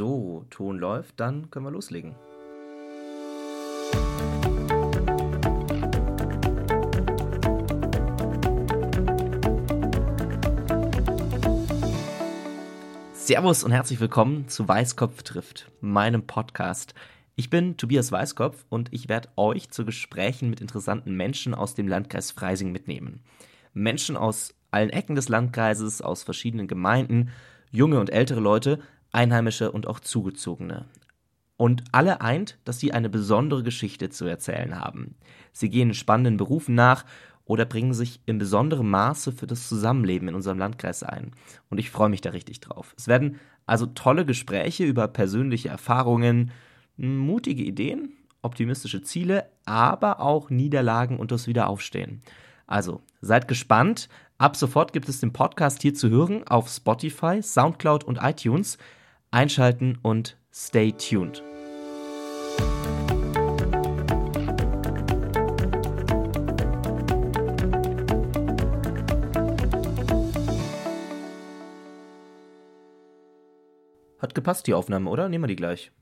So, Ton läuft, dann können wir loslegen. Servus und herzlich willkommen zu Weißkopf trifft, meinem Podcast. Ich bin Tobias Weißkopf und ich werde euch zu Gesprächen mit interessanten Menschen aus dem Landkreis Freising mitnehmen. Menschen aus allen Ecken des Landkreises, aus verschiedenen Gemeinden, junge und ältere Leute, Einheimische und auch Zugezogene. Und alle eint, dass sie eine besondere Geschichte zu erzählen haben. Sie gehen spannenden Berufen nach oder bringen sich in besonderem Maße für das Zusammenleben in unserem Landkreis ein. Und ich freue mich da richtig drauf. Es werden also tolle Gespräche über persönliche Erfahrungen, mutige Ideen, optimistische Ziele, aber auch Niederlagen und das Wiederaufstehen. Also seid gespannt. Ab sofort gibt es den Podcast hier zu hören auf Spotify, Soundcloud und iTunes einschalten und stay tuned. Hat gepasst, die Aufnahme, oder? Nehmen wir die gleich.